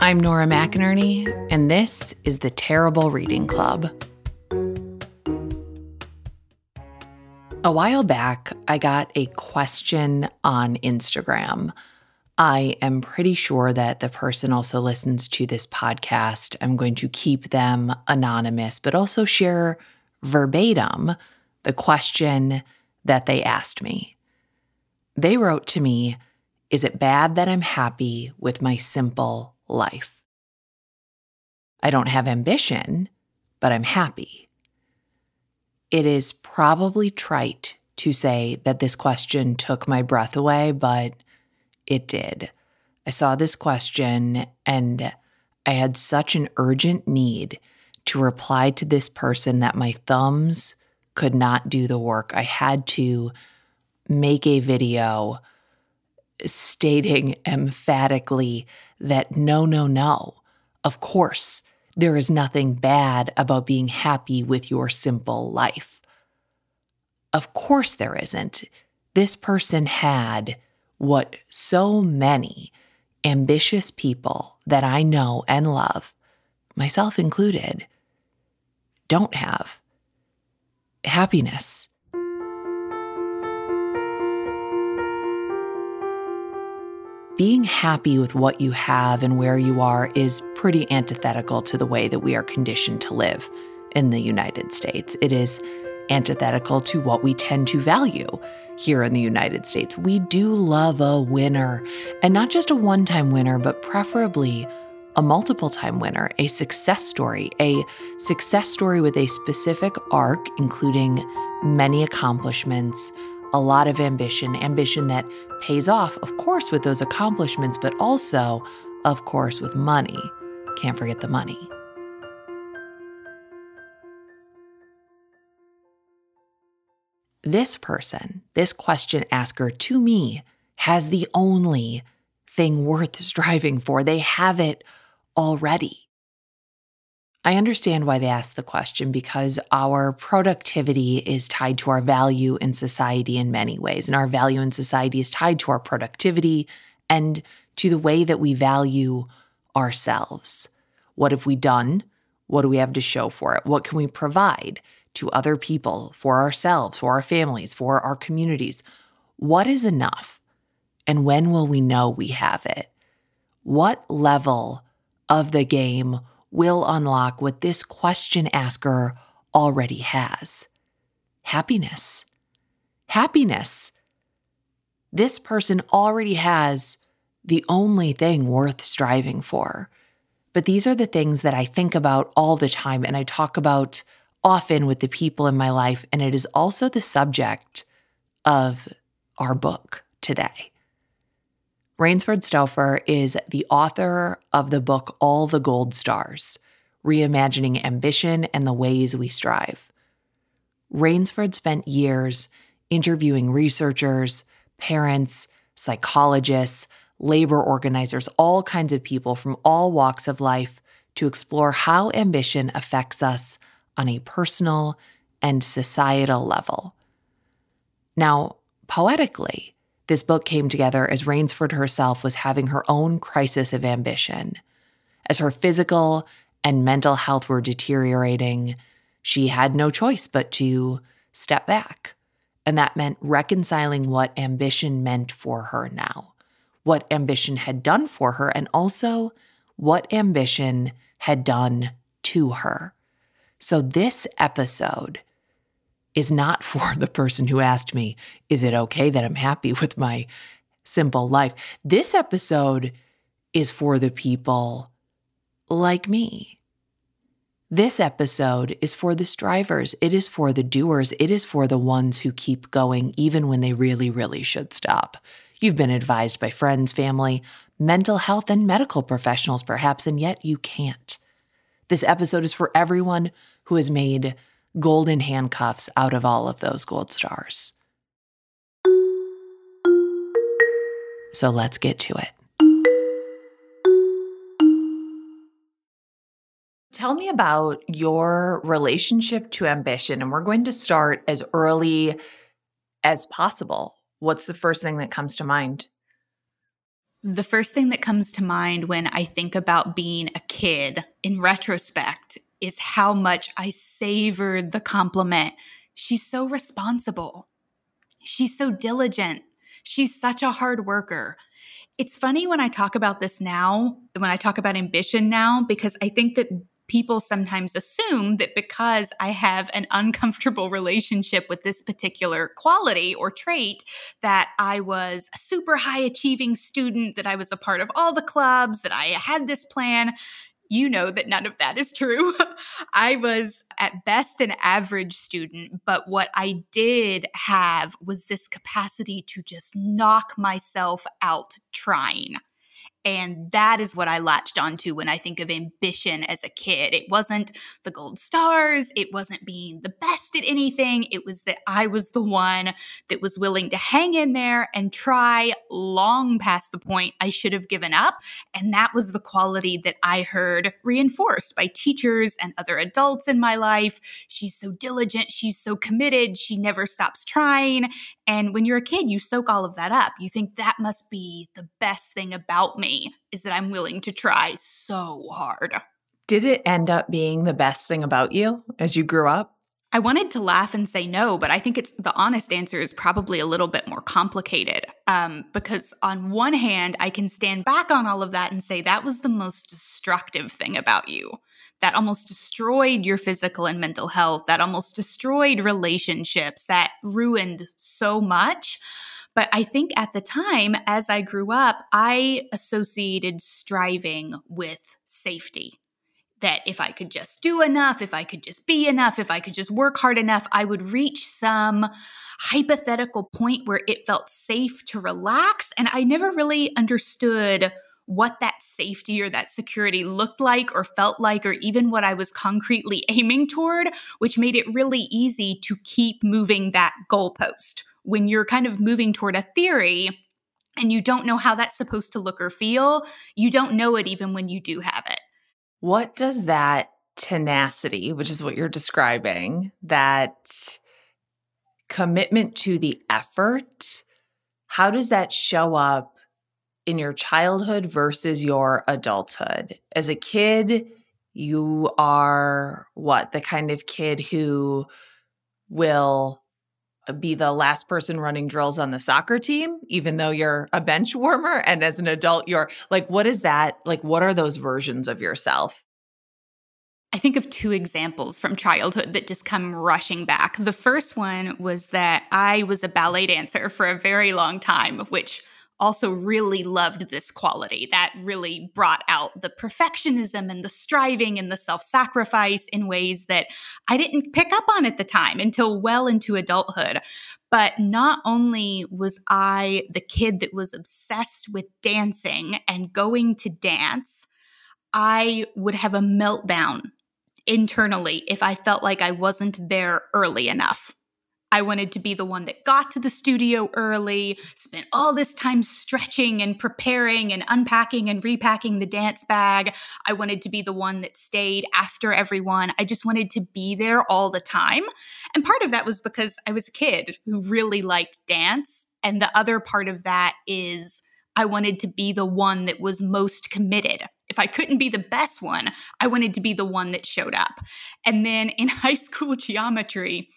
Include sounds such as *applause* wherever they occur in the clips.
I'm Nora McInerny, and this is the Terrible Reading Club. A while back, I got a question on Instagram. I am pretty sure that the person also listens to this podcast. I'm going to keep them anonymous, but also share verbatim the question that they asked me. They wrote to me, Is it bad that I'm happy with my simple life? I don't have ambition, but I'm happy. It is probably trite to say that this question took my breath away, but it did. I saw this question and I had such an urgent need to reply to this person that my thumbs could not do the work. I had to make a video stating emphatically that no, no, no. Of course, there is nothing bad about being happy with your simple life. Of course, there isn't. This person had what so many ambitious people that I know and love, myself included, don't have happiness. Being happy with what you have and where you are is pretty antithetical to the way that we are conditioned to live in the United States. It is antithetical to what we tend to value here in the United States. We do love a winner, and not just a one time winner, but preferably a multiple time winner, a success story, a success story with a specific arc, including many accomplishments, a lot of ambition, ambition that pays off, of course, with those accomplishments, but also, of course, with money. Can't forget the money. This person, this question asker to me, has the only thing worth striving for. They have it already? I understand why they ask the question because our productivity is tied to our value in society in many ways. And our value in society is tied to our productivity and to the way that we value ourselves. What have we done? What do we have to show for it? What can we provide to other people, for ourselves, for our families, for our communities? What is enough? And when will we know we have it? What level of the game will unlock what this question asker already has happiness. Happiness. This person already has the only thing worth striving for. But these are the things that I think about all the time and I talk about often with the people in my life. And it is also the subject of our book today. Rainesford Stauffer is the author of the book All the Gold Stars Reimagining Ambition and the Ways We Strive. Rainesford spent years interviewing researchers, parents, psychologists, labor organizers, all kinds of people from all walks of life to explore how ambition affects us on a personal and societal level. Now, poetically, this book came together as Rainesford herself was having her own crisis of ambition. As her physical and mental health were deteriorating, she had no choice but to step back. And that meant reconciling what ambition meant for her now, what ambition had done for her, and also what ambition had done to her. So, this episode is not for the person who asked me, Is it okay that I'm happy with my simple life? This episode is for the people like me. This episode is for the strivers. It is for the doers. It is for the ones who keep going even when they really, really should stop. You've been advised by friends, family, mental health, and medical professionals, perhaps, and yet you can't. This episode is for everyone who has made golden handcuffs out of all of those gold stars. So let's get to it. Tell me about your relationship to ambition. And we're going to start as early as possible. What's the first thing that comes to mind? The first thing that comes to mind when I think about being a kid in retrospect is how much I savored the compliment. She's so responsible. She's so diligent. She's such a hard worker. It's funny when I talk about this now, when I talk about ambition now, because I think that people sometimes assume that because I have an uncomfortable relationship with this particular quality or trait, that I was a super high achieving student, that I was a part of all the clubs, that I had this plan. You know that none of that is true. *laughs* I was at best an average student, but what I did have was this capacity to just knock myself out trying. And that is what I latched onto when I think of ambition as a kid. It wasn't the gold stars, it wasn't being the best at anything. It was that I was the one that was willing to hang in there and try long past the point I should have given up. And that was the quality that I heard reinforced by teachers and other adults in my life. She's so diligent, she's so committed, she never stops trying. And when you're a kid, you soak all of that up. You think that must be the best thing about me is that I'm willing to try so hard. Did it end up being the best thing about you as you grew up? I wanted to laugh and say no, but I think it's the honest answer is probably a little bit more complicated. Um, because on one hand, I can stand back on all of that and say that was the most destructive thing about you that almost destroyed your physical and mental health, that almost destroyed relationships, that ruined so much. But I think at the time, as I grew up, I associated striving with safety. That if I could just do enough, if I could just be enough, if I could just work hard enough, I would reach some hypothetical point where it felt safe to relax. And I never really understood what that safety or that security looked like or felt like, or even what I was concretely *laughs* aiming toward, which made it really easy to keep moving that goalpost. When you're kind of moving toward a theory and you don't know how that's supposed to look or feel, you don't know it even when you do have it. What does that tenacity, which is what you're describing, that commitment to the effort, how does that show up in your childhood versus your adulthood. As a kid, you are what? The kind of kid who will be the last person running drills on the soccer team, even though you're a bench warmer. And as an adult, you're like, what is that? Like, what are those versions of yourself? I think of two examples from childhood that just come rushing back. The first one was that I was a ballet dancer for a very long time, which also really loved this quality that really brought out the perfectionism and the striving and the self sacrifice in ways that I didn't pick up on at the time until well into adulthood. But not only was I the kid that was obsessed with dancing and going to dance, I would have a meltdown internally if I felt like I wasn't there early enough. I wanted to be the one that got to the studio early, spent all this time stretching and preparing and unpacking and repacking the dance bag. I wanted to be the one that stayed after everyone. I just wanted to be there all the time. And part of that was because I was a kid who really liked dance. And the other part of that is I wanted to be the one that was most committed. If I couldn't be the best one, I wanted to be the one that showed up. And then in *laughs* high school geometry,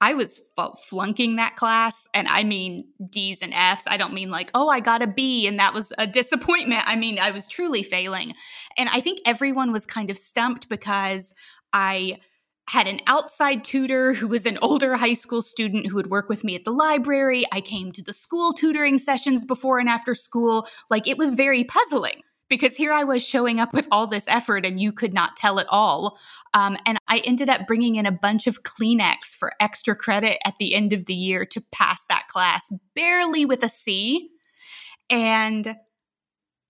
I was flunking that class. And I mean D's and F's. I don't mean like, oh, I got a B and that was a disappointment. I mean, I was truly failing. And I think everyone was kind of stumped because I had an outside tutor who was an older high school student who would work with me at the library. I came to the school tutoring sessions before and after school. Like it was very puzzling because here I was showing up with all this effort and you could not tell at all. Um, and I ended up bringing in a bunch of Kleenex for extra credit at the end of the year to pass that class, barely with a C. And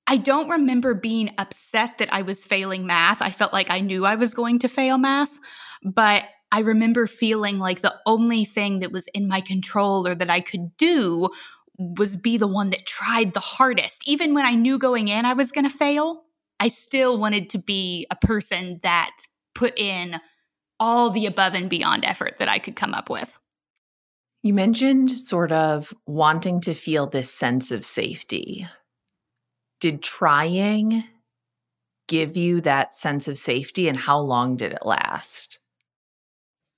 I don't remember being upset that I was failing math. I felt like I knew I was going to fail math, but I remember feeling like the only thing that was in my control or that I could do was be the one that tried the hardest. Even when I knew going in I was going to fail, I still wanted to be a person that put in all the above and beyond effort that I could come up with. You mentioned sort of wanting to feel this sense of safety. Did trying give you that sense of safety and how long did it last?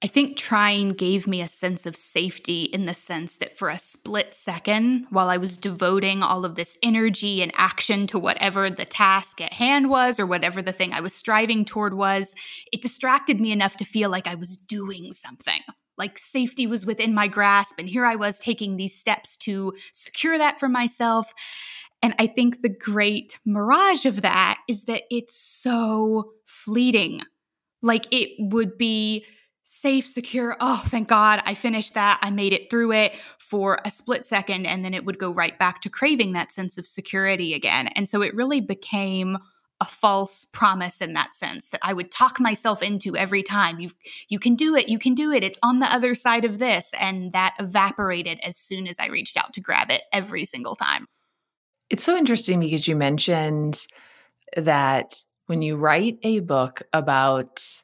I think trying gave me a sense of safety in the sense that for a split second, while I was devoting all of this energy and action to whatever the task at hand was or whatever the thing I was striving toward was, it distracted me enough to feel like I was doing something. Like safety was within my grasp, and here I was taking these steps to secure that for myself. And I think the great mirage of that is that it's so fleeting. Like it would be safe, secure. Oh, thank God I finished that. I made it through it for a split second. And then it would go right back to craving that sense of security again. And so it really became a false promise in that sense that I would talk myself into every time. You you can do it. You can do it. It's on the other side of this and that evaporated as soon as I reached out to grab it every single time. It's so interesting because you mentioned that when you write a book about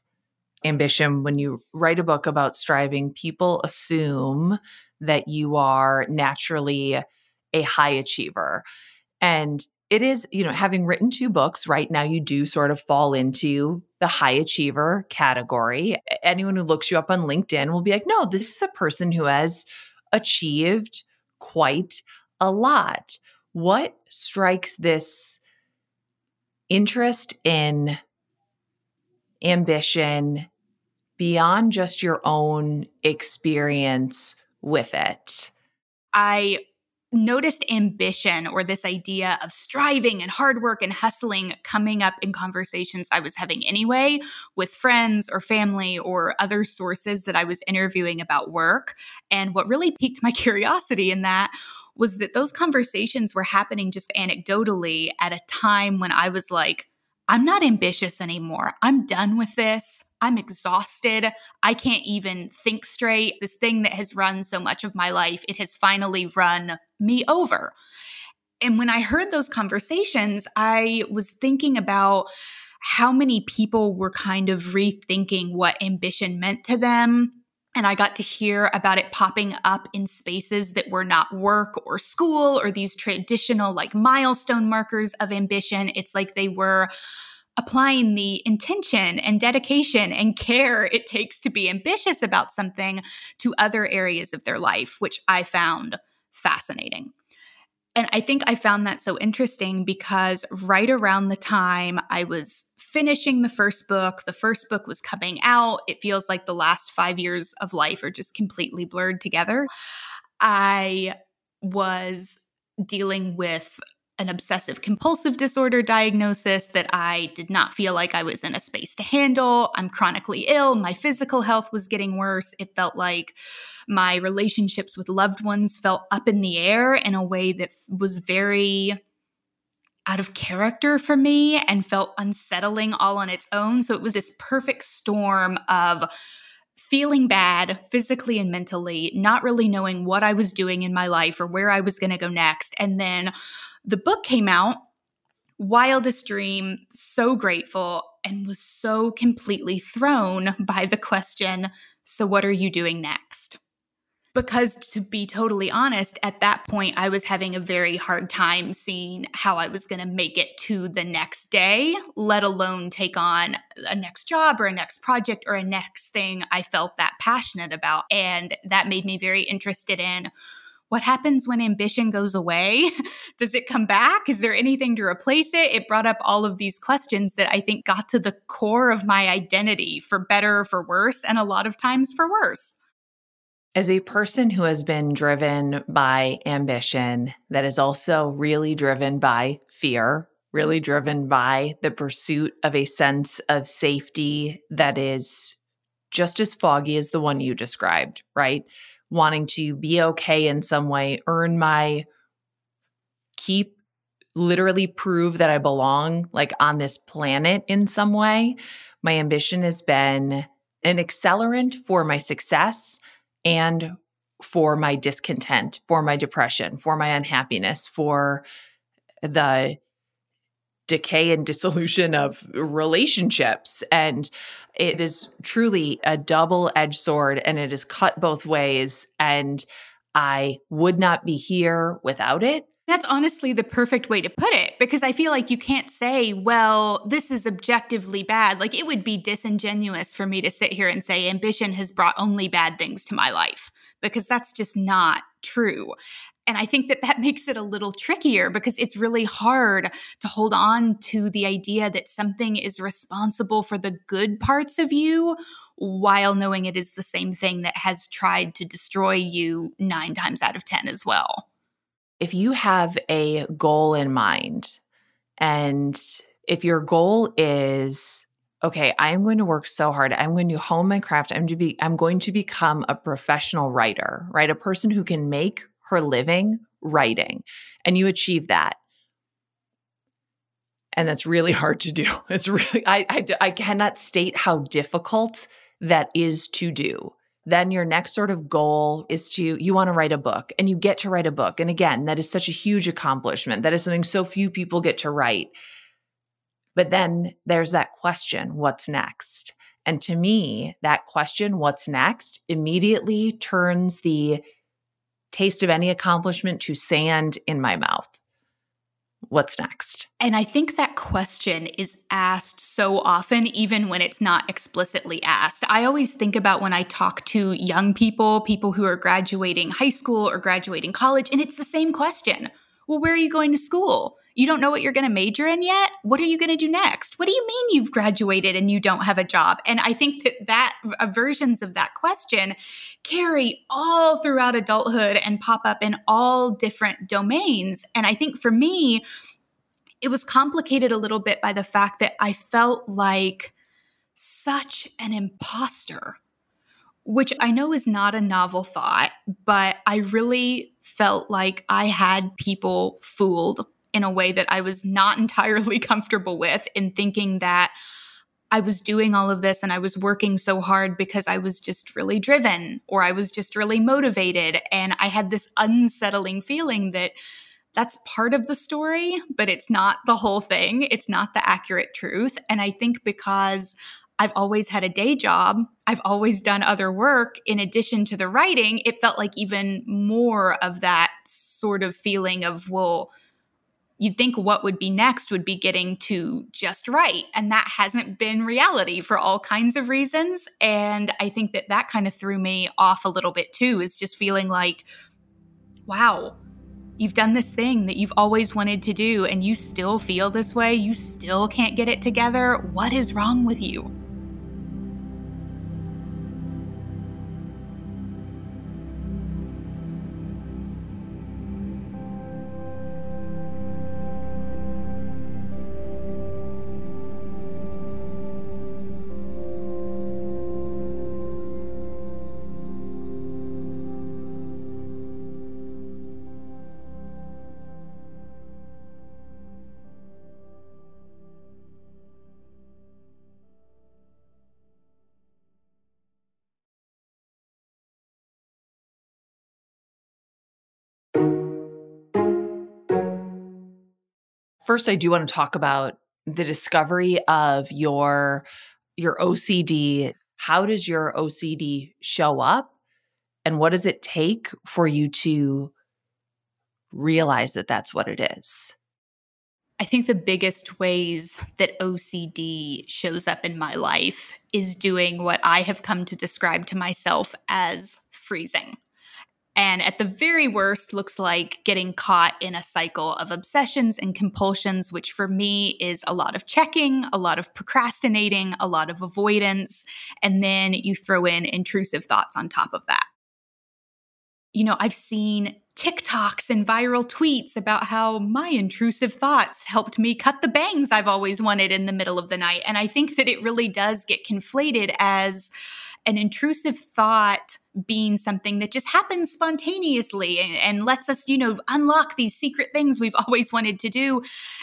ambition, when you write a book about striving, people assume that you are naturally a high achiever. And it is, you know, having written two books right now, you do sort of fall into the high achiever category. Anyone who looks you up on LinkedIn will be like, no, this is a person who has achieved quite a lot. What strikes this interest in ambition beyond just your own experience with it? I noticed ambition or this idea of striving and hard work and hustling coming up in conversations I was having anyway with friends or family or other sources that I was interviewing about work. And what really piqued my *laughs* curiosity in that was that those conversations were happening just anecdotally at a time when I was like, I'm not ambitious anymore. I'm done with this. I'm exhausted. I can't even think straight. This thing that has run so much of my life, it has finally run me over. And when I heard those conversations, I was thinking about how many people were kind of rethinking what ambition meant to them. And I got to hear about it popping up in spaces that were not work or school or these traditional, like milestone markers of ambition. It's like they were applying the intention and dedication and care it takes to be ambitious about something to other areas of their life, which I found fascinating. And I think I found that so interesting because right around the time I was finishing the first book, the first book was coming out, it feels like the last five years of life are just completely blurred together. I was dealing with an obsessive compulsive disorder diagnosis that I did not feel like I was in a space to handle. I'm chronically ill. My physical health was getting worse. It felt like my relationships with loved ones felt up in the air in a way that was very out of character for me and felt unsettling all on its own. So it was this perfect storm of feeling bad physically and mentally, not really knowing what I was doing in my life or where I was going to go next. And then the book came out, wildest dream, so grateful, and was so completely thrown by the question so, what are you doing next? Because to be totally honest, at that point, I was having a very hard time seeing how I was going to make it to the next day, let alone take on a next job or a next project or a next thing I felt that passionate about. And that made me very interested in what happens when ambition goes away? *laughs* Does it come back? Is there anything to replace it? It brought up all of these questions that I think got to the core of my identity for better or for worse, and a lot of times for worse. As a person who has been driven by ambition, that is also really driven by fear, really driven by the pursuit of a sense of safety that is just as foggy as the one you described, right? Wanting to be okay in some way, earn my keep, literally prove that I belong like on this planet in some way. My ambition has been an accelerant for my success and for my discontent, for my depression, for my unhappiness, for the decay and dissolution of relationships. And it is truly a double edged sword and it is cut both ways. And I would not be here without it. That's honestly the perfect way to put it because I feel like you can't say, well, this is objectively bad. Like it would be disingenuous for me to sit here and say ambition has brought only bad things to my life because that's just not true. And I think that that makes it a little trickier because it's really hard to hold on to the idea that something is responsible for the good parts of you while knowing it is the same thing that has tried to destroy you nine times out of 10 as well. If you have a goal in mind and if your goal is okay i'm going to work so hard. I'm going to hone my craft. I'm to be i'm going to become a professional writer right? A person who can make her living writing and you achieve that. And that's really *laughs* hard to do. It's really i i, I cannot state how difficult that is to do. Then your next sort of goal is to you want to write a book and you get to write a book. And again that is such a huge accomplishment. That is something so few people get to write. But then there's that question what's next? And to me that question what's next immediately turns the taste of any accomplishment to sand in my mouth what's next? And I think that question is asked so often, even when it's not explicitly asked. I always think about when I talk to young people, people who are graduating high school or graduating college, and it's the same question. Well, where are you going to school? You don't know what you're going to major in yet? What are you going to do next? What do you mean you've graduated and you don't have a job? And I think that that uh, versions of that question carry all throughout adulthood and pop up in all different domains. And I think for me, it was complicated a little bit by the fact that I felt like such an imposter which I know is not a novel thought, but I really felt like I had people fooled in a way that I was not *laughs* entirely comfortable with in thinking that I was doing all of this and I was working so hard because I was just really driven or I was just really motivated. And I had this unsettling feeling that that's part of the story, but it's not the whole thing. It's not the accurate truth. And I think because I've always had a day job, I've always done other work in addition to the writing, it felt like even more of that sort of feeling of, well, you'd think what would be next would be getting to just right. And that hasn't been reality for all kinds of reasons. And I think that that kind of threw me off a little bit too, is just feeling like, wow, you've done this thing that you've always wanted to do and you still feel this way. You still can't get it together. What is wrong with you? First, I do want to talk about the discovery of your your OCD. How does your OCD show up? And what does it take for you to realize that that's what it is? I think the biggest ways that OCD shows up in my life is doing what I have come to describe to myself as freezing and at the very worst looks like getting caught in a cycle of obsessions and compulsions which for me is a lot of checking a lot of procrastinating a lot of avoidance and then you throw in intrusive thoughts on top of that you know i've seen TikToks and viral tweets about how my intrusive thoughts helped me cut the bangs I've always wanted in the middle of the night. And I think that it really does get conflated as an intrusive thought being something that just happens spontaneously and, and, lets us, you know, unlock these secret things we've *laughs* always wanted to do.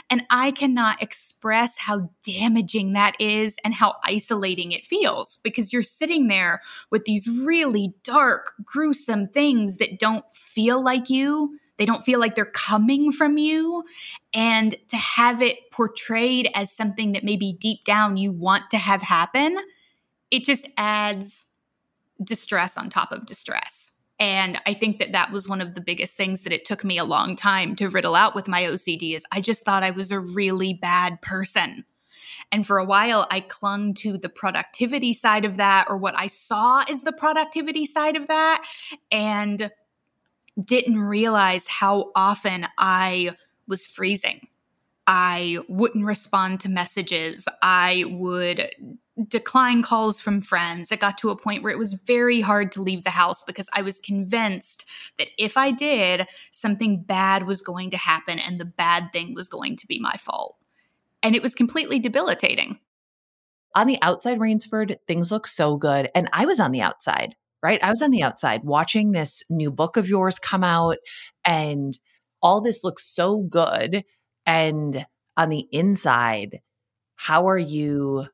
And I cannot express how damaging that is and how isolating it feels because you're sitting there with these really dark, gruesome things that don't feel like you. They don't feel like they're coming from you. And to have it portrayed as something that maybe deep down you want to have happen, it just adds distress on top of distress. And I think that that was one of the biggest things that it took me a long time to riddle out with my OCD is I just thought I was a really bad person. And for a while, I clung to the productivity side of that or what I saw as the productivity side of that and didn't realize how often I was freezing. I wouldn't respond to messages. I would decline calls from friends. It got to a point where it was very hard to leave the house because I was convinced that if I did, something bad was going to happen and the bad thing was going to be my fault. And it was completely debilitating. On the outside, Rainesford, things look so good. And I was on the outside, right? I was on the outside watching this new book of yours come out, and all this looks so good. And on the inside, how are you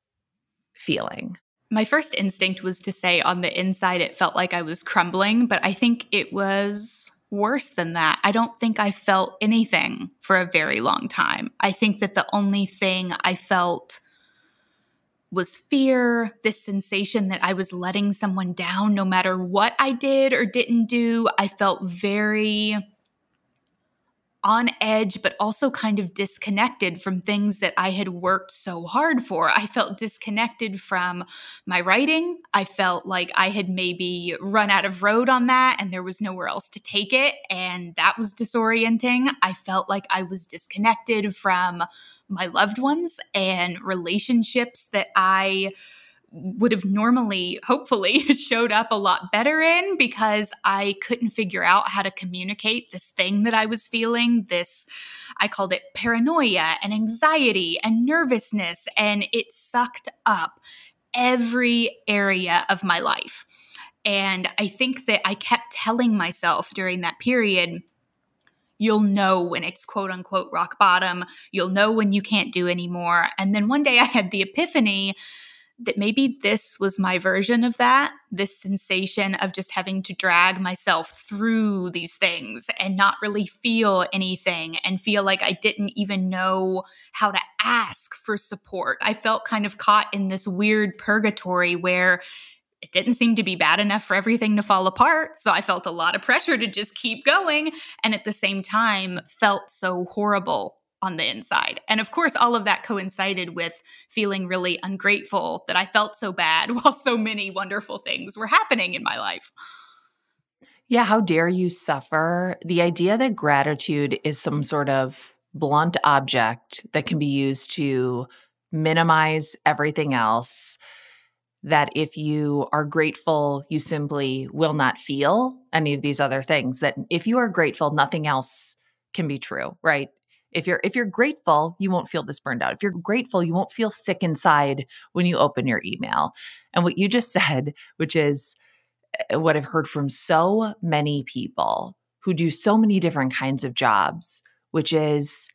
feeling? My first instinct was to say on the inside, it felt like I was crumbling, but I think it was worse than that. I don't think I felt anything for a very long time. I think that the only thing I felt was fear, this sensation that I was letting someone down no matter what I did or didn't do. I felt very on edge, but also kind of disconnected from things that I had worked so hard for. I felt disconnected from my writing. I felt like I had maybe run out of road on that and there was nowhere else to take it. And that was disorienting. I felt like I was disconnected from my loved ones and relationships that I would have normally, hopefully, *laughs* showed up a lot better in because I couldn't figure out how to communicate this thing that I was feeling. This, I called it paranoia and anxiety and nervousness, and it sucked up every area of my life. And I think that I kept telling myself during that period, you'll know when it's quote unquote rock bottom. You'll know when you can't do anymore. And then one day I had the epiphany that maybe this was my version of that this sensation of just having to drag myself through these things and not really feel anything and feel like I didn't even know how to ask for support. I felt kind of caught in this weird purgatory where it didn't seem to be bad enough for everything to fall apart. So I felt a lot of pressure to just keep going. And at the same time, felt so horrible on the inside. And of course, all of that coincided with feeling really ungrateful that I felt so bad *laughs* while so many wonderful things were happening in my life. Yeah, how dare you suffer? The idea that gratitude is some sort of blunt object that can be used to minimize everything else. That if you are grateful, you simply will not feel any of these other things. That if you are grateful, nothing else can be true, right? If you're if you're grateful you won't feel this burned out. If you're grateful you won't feel sick inside when you open your email. And what you just *laughs* said which is eh, what i've heard from so many people who do so many different kinds of jobs which is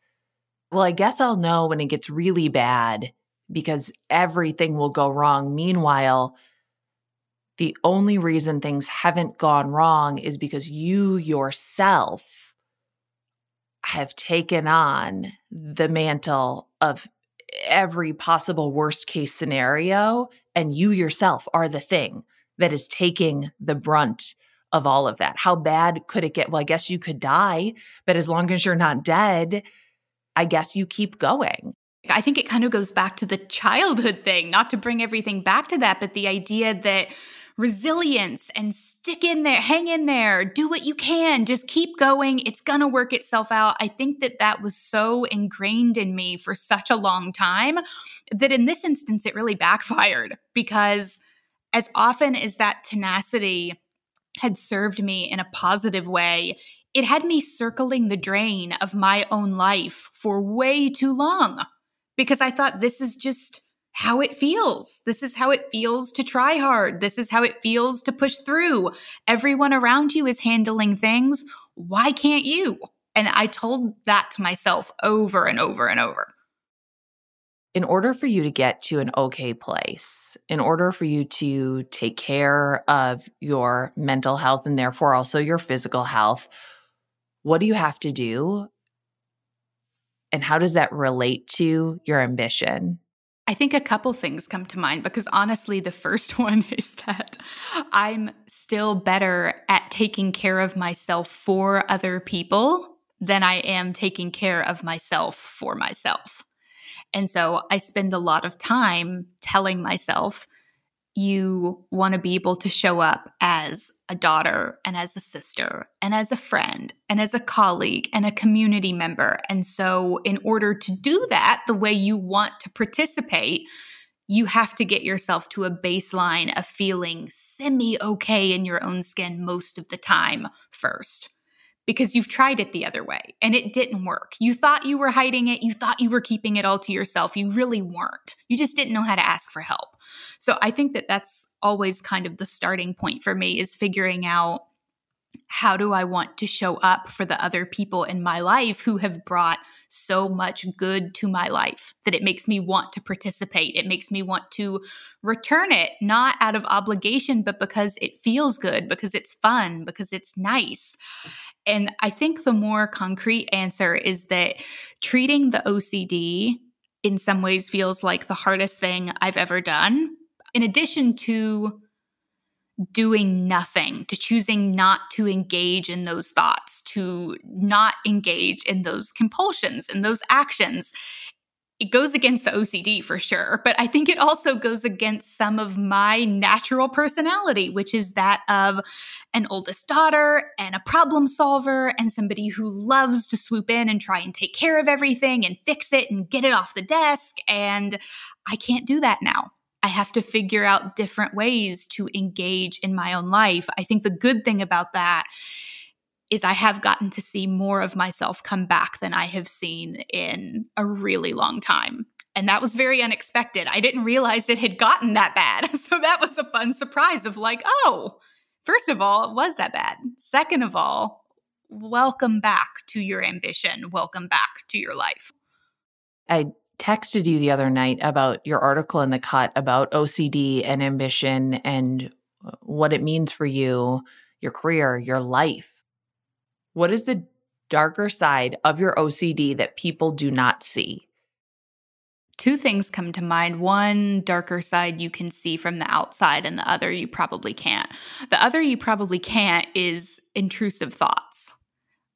well i guess i'll know when it gets really bad because everything will go wrong. Meanwhile the only reason things haven't gone wrong is because you yourself have taken on the mantle of every possible worst case scenario. And you yourself are the thing that is taking the brunt of all of that. How bad could it get? Well, I guess you could die, but as long as you're not dead, I guess you keep going. I think it kind of goes back to the childhood thing, not to bring everything back to that, but the idea that resilience and stick in there, hang in there, do what you can, just keep going. It's going to work itself out. I think that that was so ingrained in me for such a long time that in this instance, it really backfired because as often as that tenacity had served me in a positive way, it had me circling the drain of my own life for way too long because I thought this is just how it feels. This is how it feels to try hard. This is how it feels to push through. Everyone around you is handling things. Why can't you? And I told that to myself over and over and over. In order for you to get to an okay place, in order for you to take care of your mental health and therefore also your physical health, what do you have to do? And how does that relate to your ambition? I think a couple things come to mind because honestly, the first *laughs* one is that I'm still better at taking care of myself for other people than I am taking care of myself for myself. And so I spend a lot of time telling myself, you want to be able to show up as a daughter and as a sister and as a friend and as a colleague and a community member. And so, in order to do that the way you want to participate, you have to get yourself to a baseline of feeling semi okay in your own skin most of the time first because you've tried it the other way and it didn't work. You thought you were hiding it, you thought you were keeping it all to yourself. You really weren't. You just didn't know how to ask for help. So I think that that's always kind of the starting point for me is figuring out how do I want to show up for the other people in my life who have brought so much good to my life that it makes me want to participate. It makes me want to return it, not out of obligation, but because it feels good, because it's fun, because it's nice. And I think the more concrete answer is that treating the OCD in some ways feels like the hardest thing I've ever done. In addition to doing nothing, to choosing not to engage in those thoughts, to not engage in those compulsions and those actions it goes against the OCD for sure, but I think it also goes against some of my natural personality, which is that of an oldest daughter and a problem solver and somebody who loves to swoop in and try and take care of everything and fix it and get it off the desk. And I can't do that now. I have to figure out different ways to engage in my own life. I think the good thing about that is I have gotten to see more of myself come back than I have seen in a really long time. And that was very unexpected. I didn't realize it had gotten that bad. *laughs* So that was a fun surprise of like, oh, first of all, it was that bad. Second of all, welcome back to your ambition. Welcome back to your life. I texted you the other night about your article in the cut about OCD and ambition and uh, what it means for you, your career, your life. What is the darker side of your OCD that people do not see? Two things come to mind. One darker side you can see from the outside, and the other you probably can't. The other you probably can't is intrusive thoughts,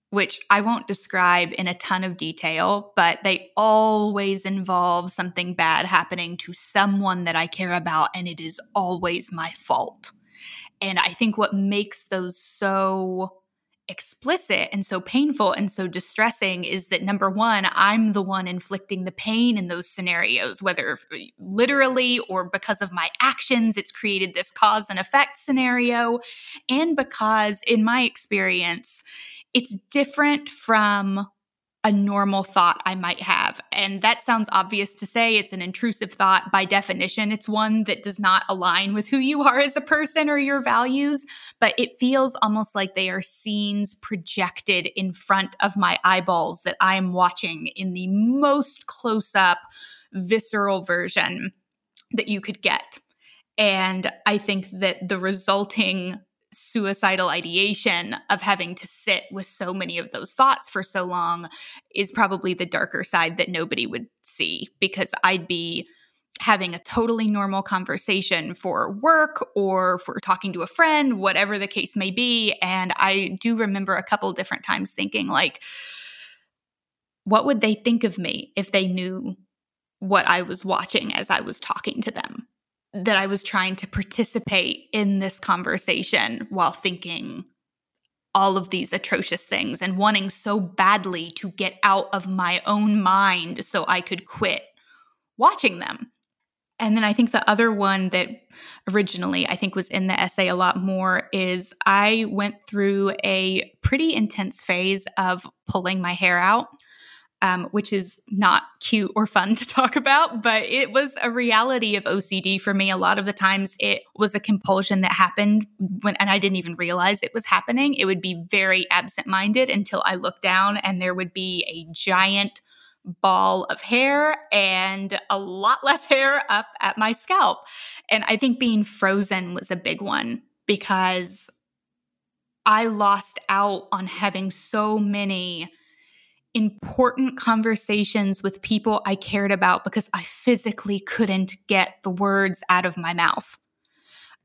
which I won't describe in a ton of detail, but they always involve something bad happening to someone that I care about, and it is always my fault. And I think what makes those so explicit and so painful and so distressing is that number one, I'm the one inflicting the pain in those scenarios, whether eh, literally or because of my actions, it's created this cause and effect scenario. And because, in my experience, it's different from a normal thought I might have. And that sounds obvious to say. It's an intrusive thought by definition. It's one that does not align with who you are as a person or your values, but it feels almost like they are scenes projected in front of my eyeballs that I am watching in the most close up, visceral version that you could get. And I think that the resulting suicidal ideation of having to sit with so many of those thoughts for so long is probably the darker side that nobody would see because I'd be having a totally normal conversation for work or for talking to a friend, whatever the case may be. And I do remember a couple different times thinking, like, what would they think of me if they knew what I was watching as I was talking to them? That I was trying to participate in this conversation while thinking all of these atrocious things and wanting so badly to get out of my own mind so I could quit watching them. And then I think the other one that originally I think was in the essay a lot more is I went through a pretty intense phase of pulling my hair out um, which is not cute or fun to talk about, but it was a reality of OCD for me. A lot of the times it was a compulsion that happened when, and I didn't even realize it was happening. It would be very absent minded until I looked down and there would be a giant ball of hair and a lot less *laughs* hair up at my scalp. And I think being frozen was a big one because I lost out on having so many important conversations with people I cared about because I physically couldn't get the words out of my mouth.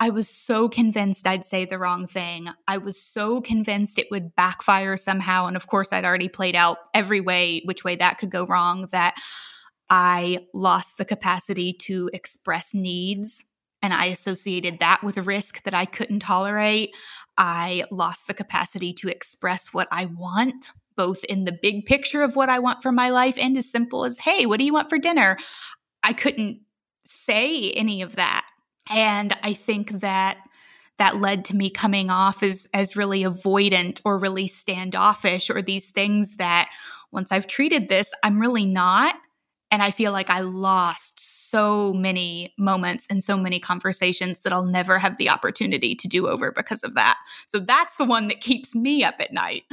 I was so convinced I'd say the wrong thing. I was so convinced it would backfire somehow. And of course, I'd already played out every way, which way that could go wrong, that I lost the capacity to express needs. And I associated that with a risk that I couldn't tolerate. I lost the capacity to express what I want, both in the big picture of what I want for my life and as simple as, hey, what do you want for dinner? I couldn't say any of that. And I think that that led to me coming off as as really avoidant or really standoffish or these things that once I've treated this, I'm really not. And I feel like I lost so many moments and so many conversations that I'll never have the opportunity to do over because of that. So that's the one that keeps me up at night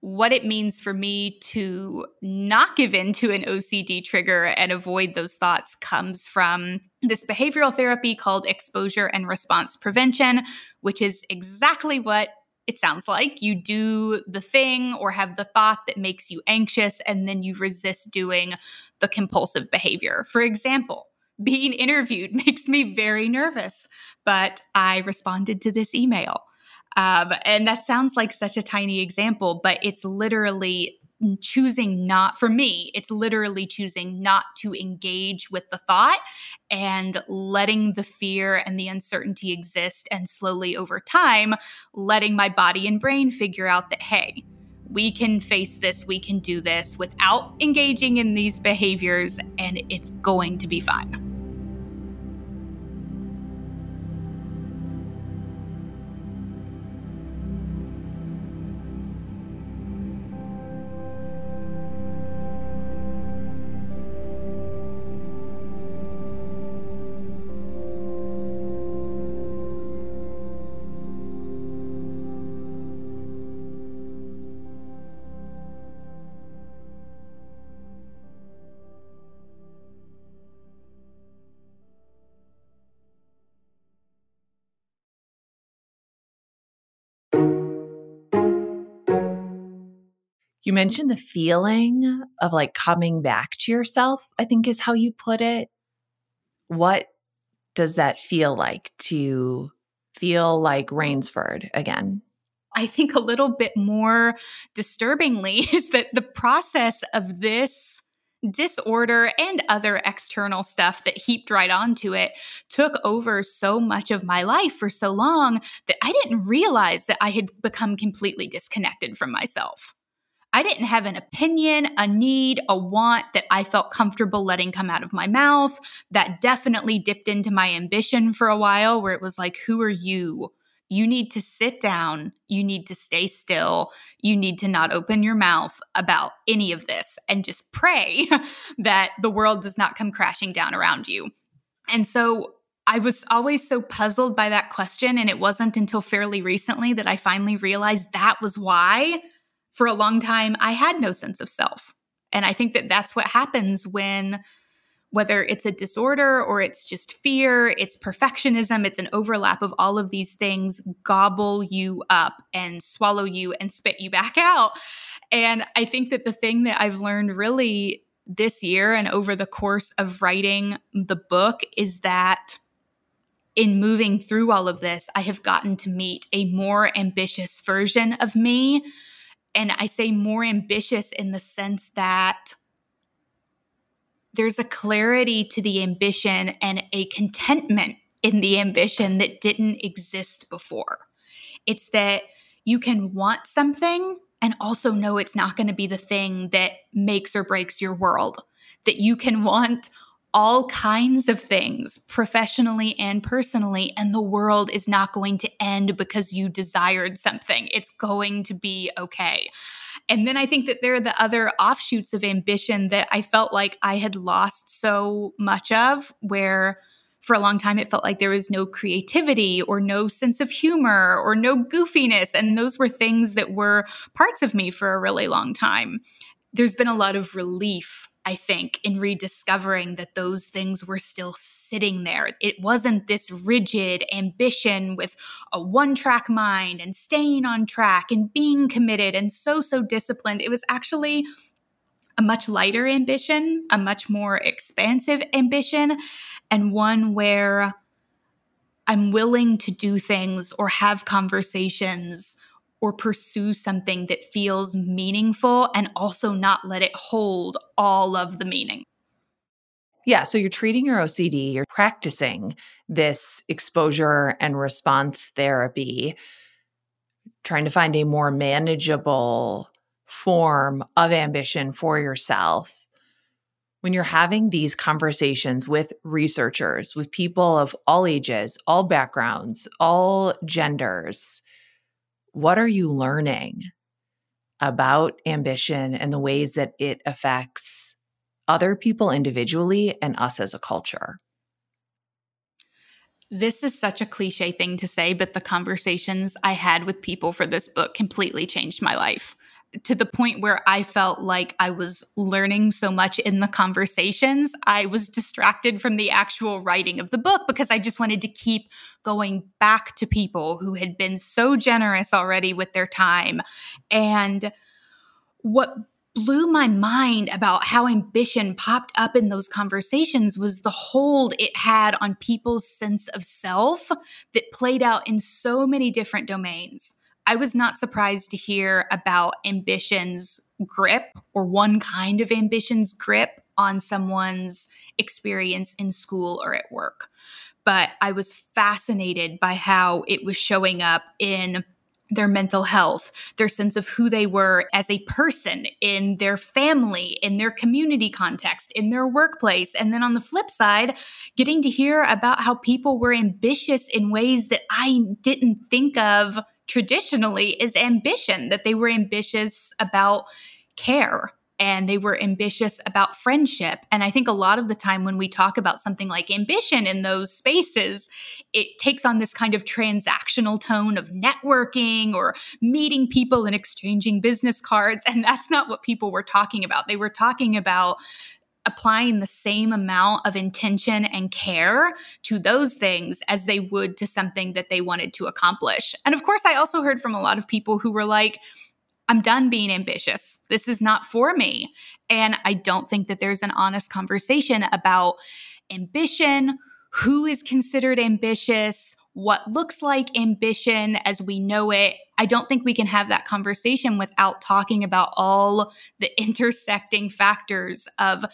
what it means for me to not give in to an OCD trigger and avoid those thoughts comes from this behavioral therapy called exposure and response prevention, which is exactly what it sounds like. You do the thing or have the thought that makes you anxious, and then you resist doing the compulsive behavior. For example, being interviewed *laughs* makes me very nervous, but I responded to this email. Um, and that sounds like such a tiny example, but it's literally choosing not, for me, it's literally choosing not to engage with the thought and letting the fear and the uncertainty exist. And slowly over time, letting my body and brain figure out that, hey, we can face this, we can do this without engaging in these behaviors, and it's going to be fine. You mentioned the feeling of like coming back to yourself, I think is how you put it. What does that feel like to feel like Rainesford again? I think a little bit more disturbingly *laughs* is that the process of this disorder and other external stuff that heaped right onto it took over so much of my life for so long that I didn't realize that I had become completely disconnected from myself. I didn't have an opinion, a need, a want that I felt comfortable letting come out of my mouth. That definitely dipped into my ambition for a while, where it was like, who are you? You need to sit down. You need to stay still. You need to not open your mouth about any of this and just pray *laughs* that the world does not come crashing down around you. And so I was always so puzzled by that question. And it wasn't until fairly recently that I finally realized that was why for a long time, I had no sense of self. And I think that that's what happens when, whether it's a disorder or it's just fear, it's perfectionism, it's an overlap of all of these things gobble you up and swallow you and spit you back out. And I think that the thing that I've learned really this year and over the course of writing the book is that in moving through all of this, I have gotten to meet a more ambitious version of me and I say more ambitious in the sense that there's a clarity to the ambition and a contentment in the ambition that didn't exist before. It's that you can want something and also know it's not going to be the thing that makes or breaks your world. That you can *laughs* want all kinds of things professionally and personally, and the world is not going to end because you desired something. It's going to be okay. And then I think that there are the other offshoots of ambition that I felt like I had lost so much of, where for a long time it felt like there was no creativity or no sense of humor or no goofiness. And those were things that were parts of me for a really long time. There's been a lot of relief I think, in rediscovering that those things were still sitting there. It wasn't this rigid ambition with a one track mind and staying on track and being committed and so, so disciplined. It was actually a much lighter ambition, a much more expansive ambition, and one where I'm willing to do things or have conversations or pursue something that feels meaningful and also not let it hold all of the meaning. Yeah, so you're treating your OCD, you're practicing this exposure and response therapy, trying to find a more manageable form of ambition for yourself. When you're having these conversations with researchers, with people of all ages, all backgrounds, all genders, what are you learning about ambition and the ways that it affects other people individually and us as a culture? This is such a cliche thing to say, but the conversations I had with people for this book completely changed my life to the point where I felt like I was learning so much in the conversations, I was distracted from the actual writing of the book because I just wanted to keep going back to people who had been so generous already with their time. And what blew my mind about how ambition popped up in those conversations was the hold it had on people's sense of self that played out in so many different domains. I was not surprised to hear about ambition's grip or one kind of ambition's grip on someone's experience in school or at work. But I was fascinated by how it was showing up in their mental health, their sense of who they were as a person in their family, in their community context, in their workplace. And then on the flip side, getting to hear about how people were ambitious in ways that I didn't think of traditionally is ambition, that they were ambitious about care and they were ambitious about friendship. And I think a lot of the time when we talk about something like ambition in those spaces, it takes on this kind of transactional tone of networking or meeting people and exchanging business cards. And that's not what people were talking about. They were talking about applying the same amount of intention and care to those things as they would to something that they wanted to accomplish. And of course, I also heard from a lot of people who were like, I'm done being ambitious. This is not for me. And I don't think that there's an honest conversation about ambition, who is considered ambitious, what looks like ambition as we know it. I don't think we can have that conversation without talking about all the *laughs* intersecting factors of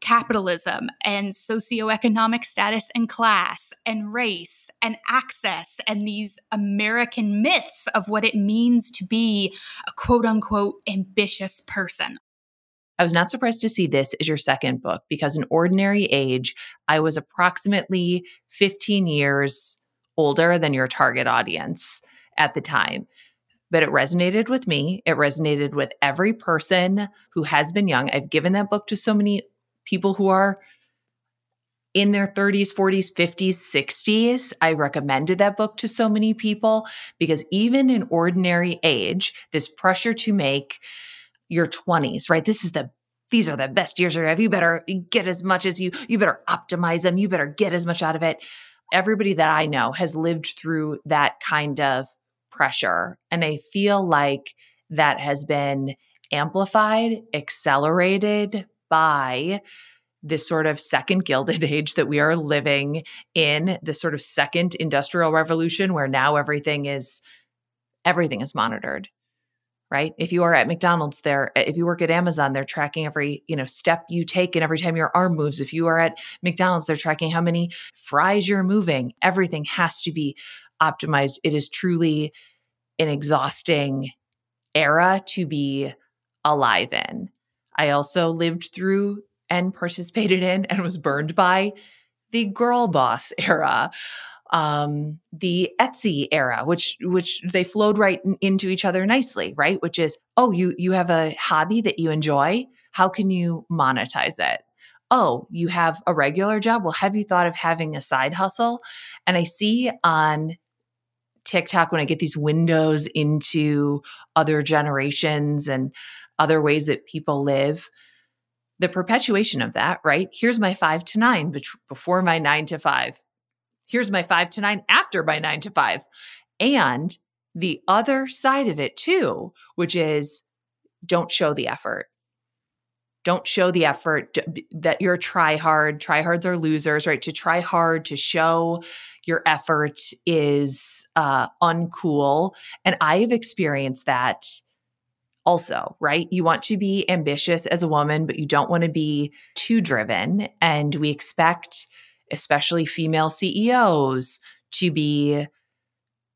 capitalism and socioeconomic status and class and race and access and these American myths of what it means to be a quote unquote ambitious person. I was not surprised to see this as your second book because An Ordinary Age, I was approximately 15 years older than your target audience at the time. But it resonated with me. It resonated with every person who has been young. I've given that book to so many people who are in their 30s, 40s, 50s, 60s. I recommended that book to so many people because even An Ordinary Age, this pressure to make your 20s, right? This is the these are the best years of your life. You better get as much as you, you better optimize them. You better get as much out of it everybody that I know has lived through that kind of pressure. And I feel like that has been amplified, accelerated by this sort of second gilded *laughs* age that we are living in, this sort of second industrial revolution where now everything is everything is monitored right? If you are at McDonald's, there, uh, if you work at Amazon, they're tracking every, you know, step you take and every time your arm moves. If you are at McDonald's, they're tracking how many fries you're moving. Everything has to be optimized. It is truly an exhausting era to be alive in. I also lived through and participated in and was burned by the girl boss era um, the Etsy era, which which they flowed right in, into each other nicely, right? Which is, oh, you you have a hobby that you enjoy. How can you monetize it? Oh, you have a regular job. Well, have you thought of having a side hustle? And I see on TikTok when I get these windows into other generations and other ways that people live, the perpetuation of that, right? Here's my five to nine before my nine to five. Here's my five to nine after my nine to five. And the other side of it too, which is don't show the effort. Don't show the effort that you're try hard. Try hards are losers, right? To try hard, to show your effort is uh, uncool. And I've experienced that also, right? You want to be ambitious as a woman, but you don't want to be too driven. And we expect, especially female CEOs, to be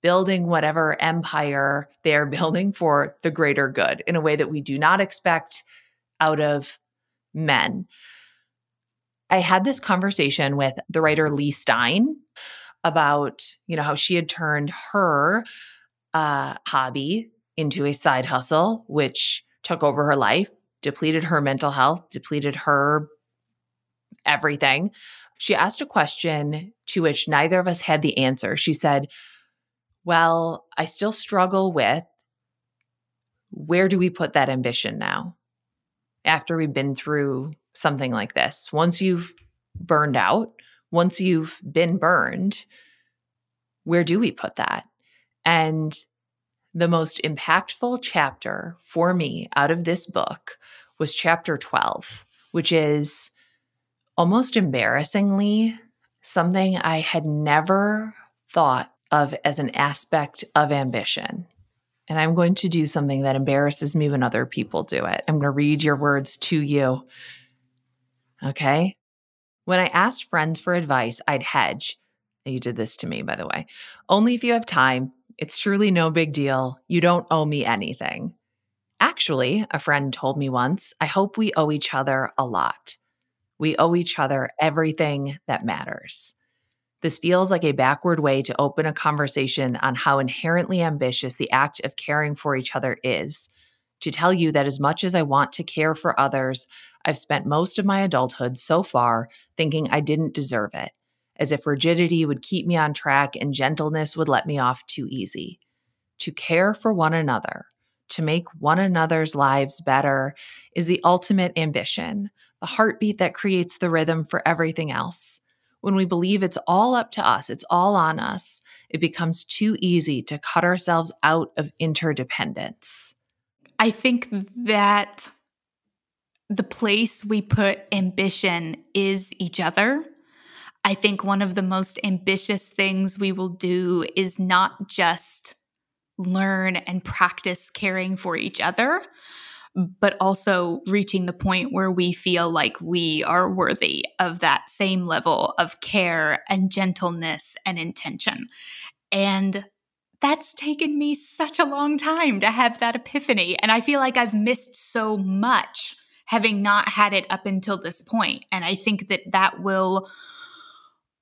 building whatever empire they're *laughs* building for the greater good in a way that we do not expect out of men. I had this conversation with the writer Lee Stein about, you know, how she had turned her uh, hobby into a side hustle, which took over her life, depleted her mental health, depleted her everything. She asked a question to which neither of us had the answer. She said, Well, I still struggle with where do we put that ambition now after we've been through something like this? Once you've burned out, once you've been burned, where do we put that? And the most impactful chapter for me out of this book was chapter 12, which is almost embarrassingly something I had never thought of as an aspect of ambition. And I'm going to do something that embarrasses me when other people do it. I'm going to read your words to you. Okay. When I asked friends for advice, I'd hedge. You did this to me, by the way. Only if you have time, it's truly no big deal. You don't owe me anything. Actually, a friend told me once, I hope we owe each other a lot. We owe each other everything that matters. This feels like a backward way to open a conversation on how inherently ambitious the act of caring for each other is. To tell you that as much as I want to care for others, I've spent most of my adulthood so far thinking I didn't deserve it as if rigidity would keep me on track and gentleness would let me off too easy. To care for one another, to make one another's lives better, is the ultimate ambition, the heartbeat that creates the rhythm for everything else. When we believe it's all up to us, it's all on us, it becomes too easy to cut ourselves out of interdependence. I think that the place we put ambition is each other. I think one of the most ambitious things we will do is not just learn and practice caring for each other, but also reaching the point where we feel like we are worthy of that same level of care and gentleness and intention. And that's taken me such a long time to have that epiphany. And I feel like I've missed so much having not had it up until this point. And I think that that will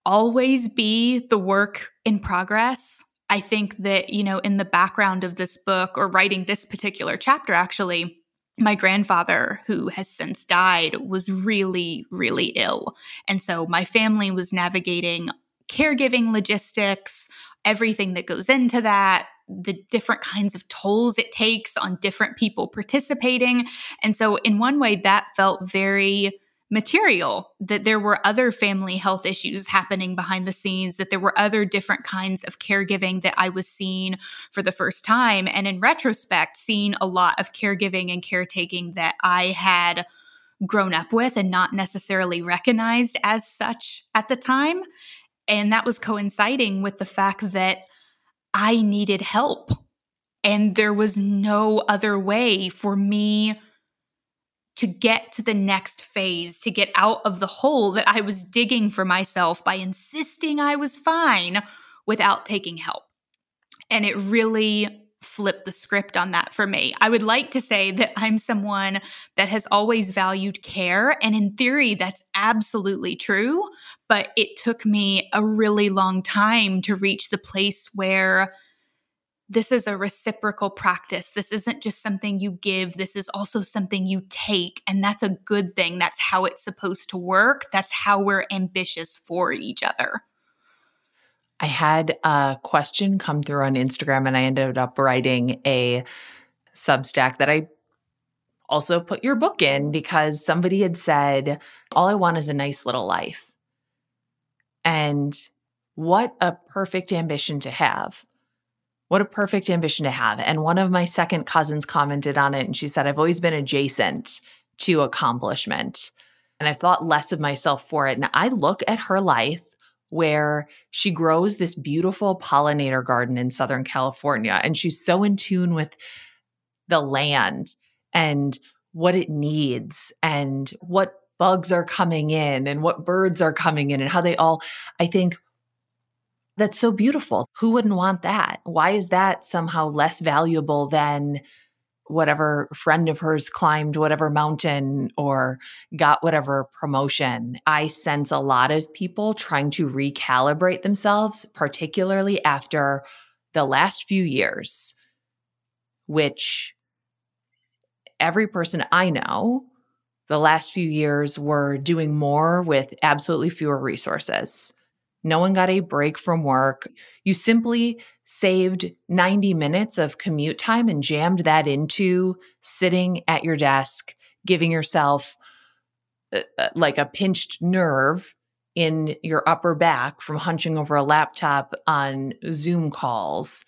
always be the work in progress. I think that, you know, in the background of this book or writing this particular chapter, actually, my grandfather, who has since died, was really, really ill. And so my family was navigating caregiving logistics, everything that goes into that, the different kinds of tolls it takes on different people participating. And so, in one way, that felt very material that there were other family health issues happening behind the scenes that there were other different kinds of caregiving that I was seeing for the first time. And in retrospect seeing a lot of caregiving and caretaking that I had grown up with and not necessarily recognized as such at the time. And that was coinciding with the fact that I needed help. And there was no other way for me to get to the next phase, to get out of the hole that I was digging for myself by insisting I was fine without taking help. And it really flipped the script on that for me. I would like to say that I'm someone that has always valued care. And in theory, that's absolutely true. But it took me a really long time to reach the place where this is a reciprocal practice. This isn't just something you give, this is also something you take. And that's a good thing. That's how it's supposed to work. That's how we're ambitious for each other. I had a question come through on Instagram and I ended up writing a Substack that I also put your book in because somebody had said, All I want is a nice little life. And what a perfect ambition to have. What a perfect ambition to have. And one of my second cousins commented on it and she said, I've always been adjacent to accomplishment. And I've thought less of myself for it. And I look at her life where she grows this beautiful pollinator garden in Southern California. And she's so in tune with the land and what it needs and what bugs are coming in and what birds are coming in and how they all, I think, that's so beautiful. Who wouldn't want that? Why is that somehow less valuable than whatever friend of hers climbed whatever mountain or got whatever promotion? I sense a lot of people trying to recalibrate themselves, particularly after the last few years, which every person I know the last few years were doing more with absolutely fewer resources. No one got a break from work. You simply saved 90 minutes of commute time and jammed that into sitting at your desk, giving yourself uh, uh, like a pinched nerve in your upper back from hunching over a laptop on Zoom calls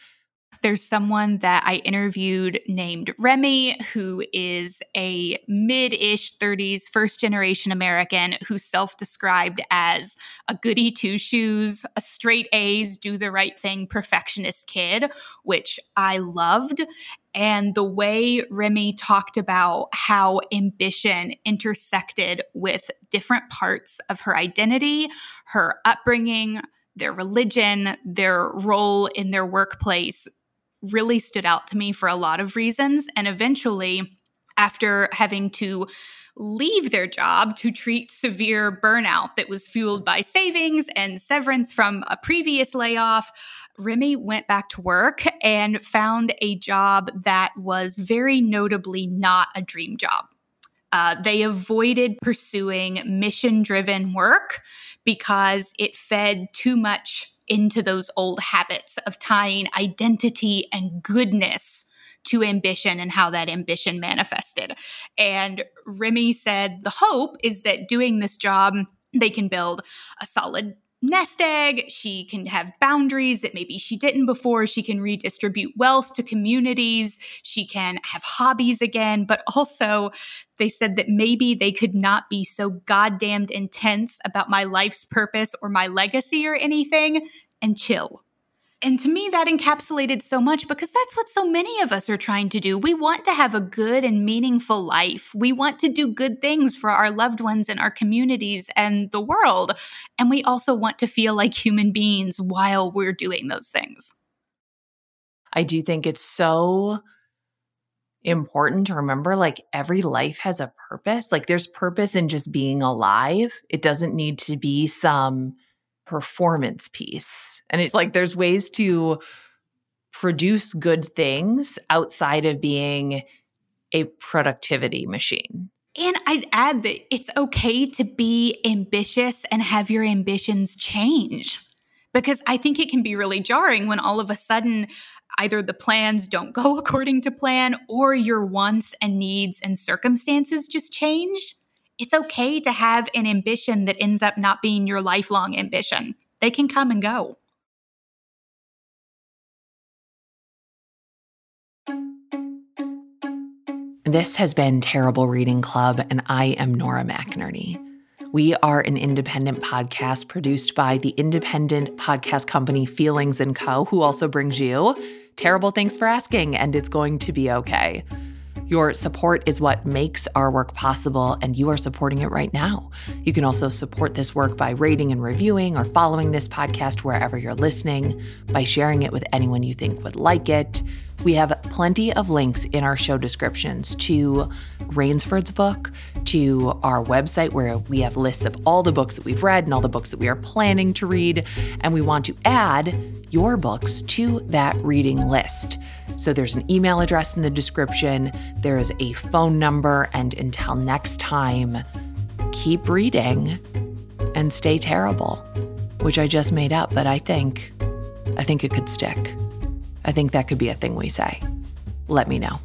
there's someone that I interviewed named Remy, who is a mid ish 30s, first generation American who self described as a goody two shoes, a straight A's, do the right thing, perfectionist kid, which I loved. And the way Remy talked about how ambition intersected with different parts of her identity, her upbringing, their religion, their role in their workplace really stood out to me for a lot of reasons. And eventually, after having to leave their job to treat severe burnout that was fueled by savings and severance from a previous layoff, Remy went back to work and found a job that was very notably not a dream job. Uh, they avoided pursuing mission driven work because it fed too much into those old habits of tying identity and goodness to ambition and how that ambition manifested. And Remy said the hope is that doing this job, they can build a solid nest egg. She can have boundaries that maybe she didn't before. She can redistribute wealth to communities. She can have hobbies again. But also, they said that maybe they could not be so goddamned intense about my life's purpose or my legacy or anything and chill. And to me, that encapsulated so much because that's what so many of us are trying to do. We want to have a good and meaningful life. We want to do good things for our loved ones and our communities and the world. And we also want to feel like human beings while we're doing those things. I do think it's so important to remember like every life has a purpose. Like there's purpose in just being alive. It doesn't need to be some performance piece. And it's like there's ways to produce good things outside of being a productivity machine. And I'd add that it's okay to be ambitious and have your ambitions change because I think it can be really jarring when all of a sudden either the plans don't go *laughs* according to plan or your wants and needs and circumstances just change it's okay to have an ambition that ends up not being your lifelong ambition. They can come and go. This has been Terrible Reading Club, and I am Nora McInerny. We are an independent podcast produced by the independent podcast company Feelings & Co., who also brings you Terrible Thanks for Asking, and it's going to be okay. Your support is what makes our work possible, and you are supporting it right now. You can also support this work by rating and reviewing or following this podcast wherever you're listening, by sharing it with anyone you think would like it. We have plenty of links in our show descriptions to Rainesford's book, to our website where we have lists of all the books that we've read and all the books that we are planning to read. And we want to add your books to that reading list. So there's an email address in the description, there is a phone number. And until next time, keep reading and stay terrible, which I just made up, but I think, I think it could stick. I think that could be a thing we say. Let me know.